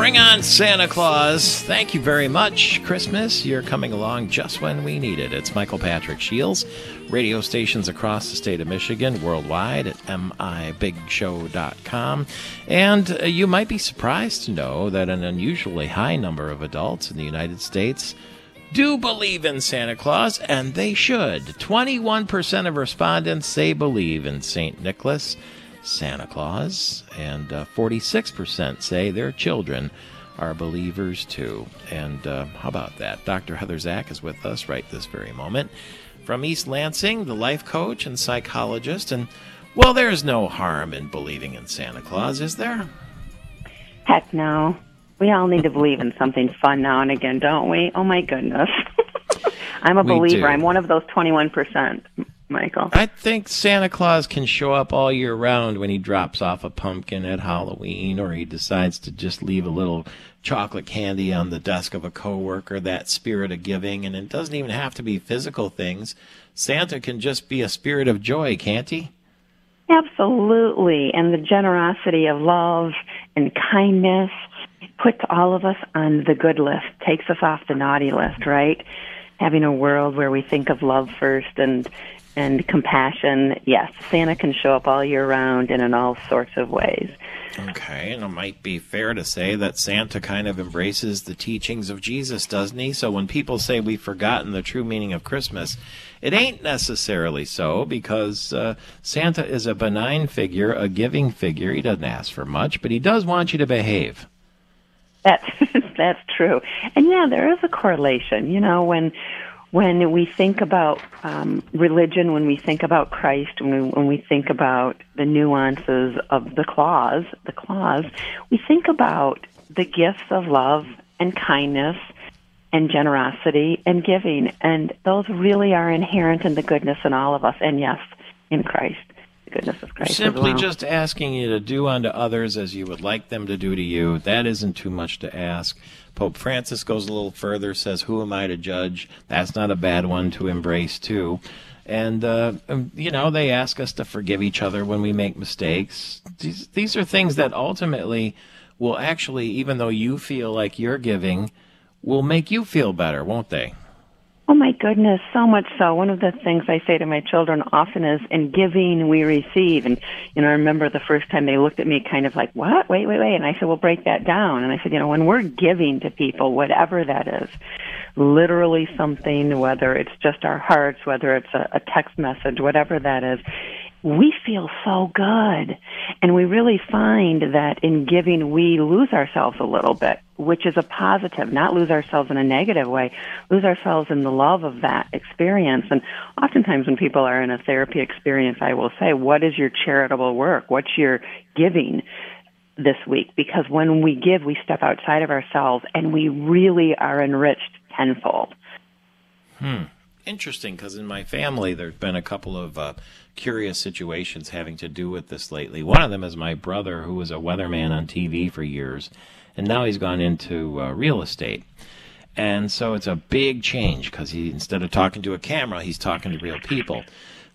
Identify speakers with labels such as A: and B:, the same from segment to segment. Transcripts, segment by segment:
A: Bring on Santa Claus. Thank you very much. Christmas, you're coming along just when we need it. It's Michael Patrick Shields, radio stations across the state of Michigan, worldwide at mibigshow.com. And uh, you might be surprised to know that an unusually high number of adults in the United States do believe in Santa Claus, and they should. 21% of respondents say believe in St. Nicholas. Santa Claus, and uh, 46% say their children are believers too. And uh, how about that? Dr. Heather Zak is with us right this very moment from East Lansing, the life coach and psychologist. And well, there's no harm in believing in Santa Claus, is there?
B: Heck no. We all need to believe in something fun now and again, don't we? Oh my goodness. I'm a
A: We
B: believer.
A: do.
B: I'm one of those 21%, Michael.
A: I think Santa Claus can show up all year round when he drops off a pumpkin at Halloween or he decides to just leave a little chocolate candy on the desk of a coworker, that spirit of giving, and it doesn't even have to be physical things. Santa can just be a spirit of joy, can't he?
B: Absolutely. And the generosity of love and kindness puts all of us on the good list, takes us off the naughty list, right? Having a world where we think of love first and and compassion. Yes, Santa can show up all year round and in all sorts of ways.
A: Okay, and it might be fair to say that Santa kind of embraces the teachings of Jesus, doesn't he? So when people say we've forgotten the true meaning of Christmas, it ain't necessarily so because uh, Santa is a benign figure, a giving figure. He doesn't ask for much, but he does want you to behave.
B: That's that's true, and yeah, there is a correlation. You know, when when we think about um, religion, when we think about Christ, when we, when we think about the nuances of the Claus, the Claus, we think about the gifts of love and kindness and generosity and giving, and those really are inherent in the goodness in all of us, and yes, in Christ, goodness of Christ. as
A: Simply
B: well.
A: just asking you to do unto others as you would like them to do to you. That isn't too much to ask. Pope Francis goes a little further, says, Who am I to judge? That's not a bad one to embrace, too. And, uh, um, you know, they ask us to forgive each other when we make mistakes. These, these are things that ultimately will actually, even though you feel like you're giving, will make you feel better, won't they?
B: Oh my goodness, so much so. One of the things I say to my children often is, in giving we receive. And, you know, I remember the first time they looked at me kind of like, what? Wait, wait, wait. And I said, well, break that down. And I said, you know, when we're giving to people, whatever that is, literally something, whether it's just our hearts, whether it's a, a text message, whatever that is, we feel so good. And we really find that in giving, we lose ourselves a little bit, which is a positive, not lose ourselves in a negative way, lose ourselves in the love of that experience. And oftentimes when people are in a therapy experience, I will say, what is your charitable work? What's your giving? this week because when we give, we step outside of ourselves and we really are enriched tenfold. Hmm.
A: Interesting, because in my family, there's been a couple of uh, curious situations having to do with this lately. One of them is my brother, who was a weatherman on TV for years, and now he's gone into uh, real estate. And so it's a big change because he, instead of talking to a camera, he's talking to real people.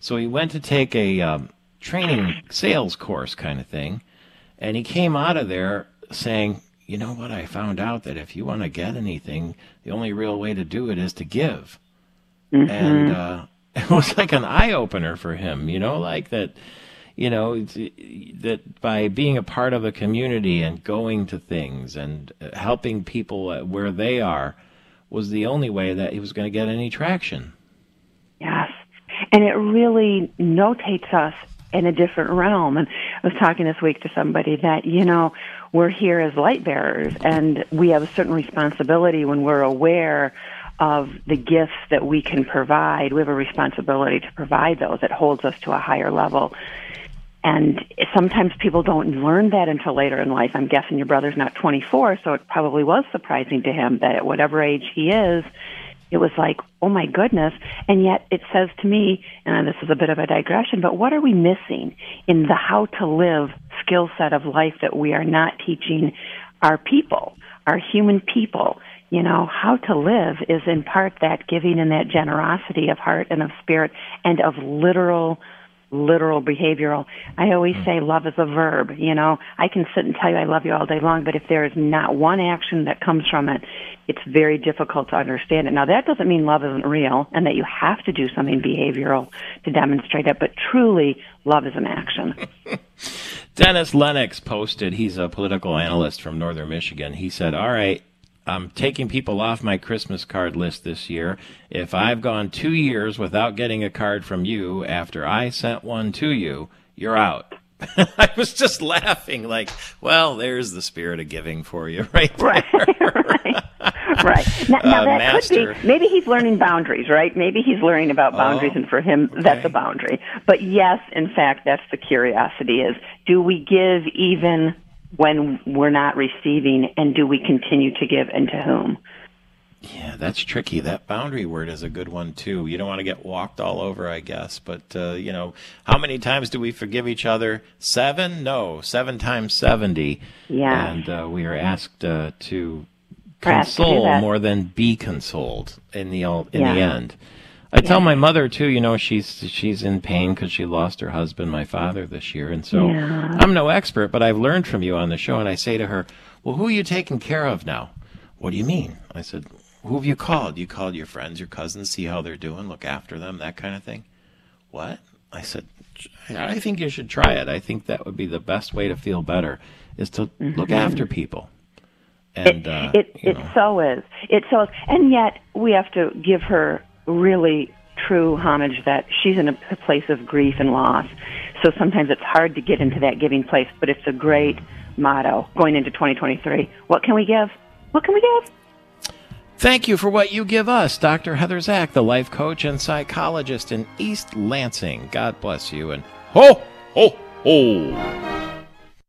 A: So he went to take a um, training sales course kind of thing, and he came out of there saying, You know what? I found out that if you want to get anything, the only real way to do it is to give and uh, it was like an eye opener for him. You know, like that. You know that by being a part of a community and going to things and uh, helping people where they are was the only way that he was going to get any traction.
B: Yes. And it really notates us in a different realm. And I was talking this week to somebody that, you know, we're here as light bearers and we have a certain responsibility when we're aware of the gifts that we can provide. We have a responsibility to provide those. It holds us to a higher level. And sometimes people don't learn that until later in life. I'm guessing your brother's not 24, so it probably was surprising to him that at whatever age he is, it was like, oh my goodness. And yet it says to me, and this is a bit of a digression, but what are we missing in the how to live skill set of life that we are not teaching our people, our human people? You know, how to live is in part that giving and that generosity of heart and of spirit and of literal literal behavioral. I always mm. say love is a verb. You know, I can sit and tell you I love you all day long, but if there is not one action that comes from it, it's very difficult to understand it. Now that doesn't mean love isn't real and that you have to do something behavioral to demonstrate it, but truly love is an action.
A: Dennis Lennox posted, he's a political analyst from Northern Michigan. He said, All right, I'm taking people off my Christmas card list this year. If I've gone two years without getting a card from you after I sent one to you, you're out. I was just laughing, like, well, there's the spirit of giving for you, right?
B: There. Right, right, right. Now, now uh, that master. could be maybe he's learning boundaries, right? Maybe he's learning about boundaries, oh, and for him, okay. that's a boundary. But yes, in fact, that's the curiosity: is do we give even when we're not receiving, and do we continue to give and to whom?
A: Yeah, that's tricky. That boundary word is a good one too. You don't want to get walked all over, I guess. But uh, you know, how many times do we forgive each other? Seven? No, seven times seventy.
B: Yeah.
A: And uh, we are asked uh, to console more than be consoled in the in yeah. the end. I yeah. tell my mother too. You know, she's she's in pain because she lost her husband, my father, this year, and so yeah. I'm no expert, but I've learned from you on the show. And I say to her, "Well, who are you taking care of now?" What do you mean? I said, "Who have you called? You called your friends, your cousins, see how they're doing, look after them, that kind of thing." What? I said, "I think you should try it. I think that would be the best way to feel better, is to mm-hmm. look after people."
B: And, it uh, it, it so is. It so is. And yet we have to give her really true homage that she's in a place of grief and loss. So sometimes it's hard to get into that giving place, but it's a great motto going into 2023. What can we give? What can we give?
A: Thank you for what you give us, Dr. Heather Zak, the life coach and psychologist in East Lansing. God bless you and ho, ho, ho.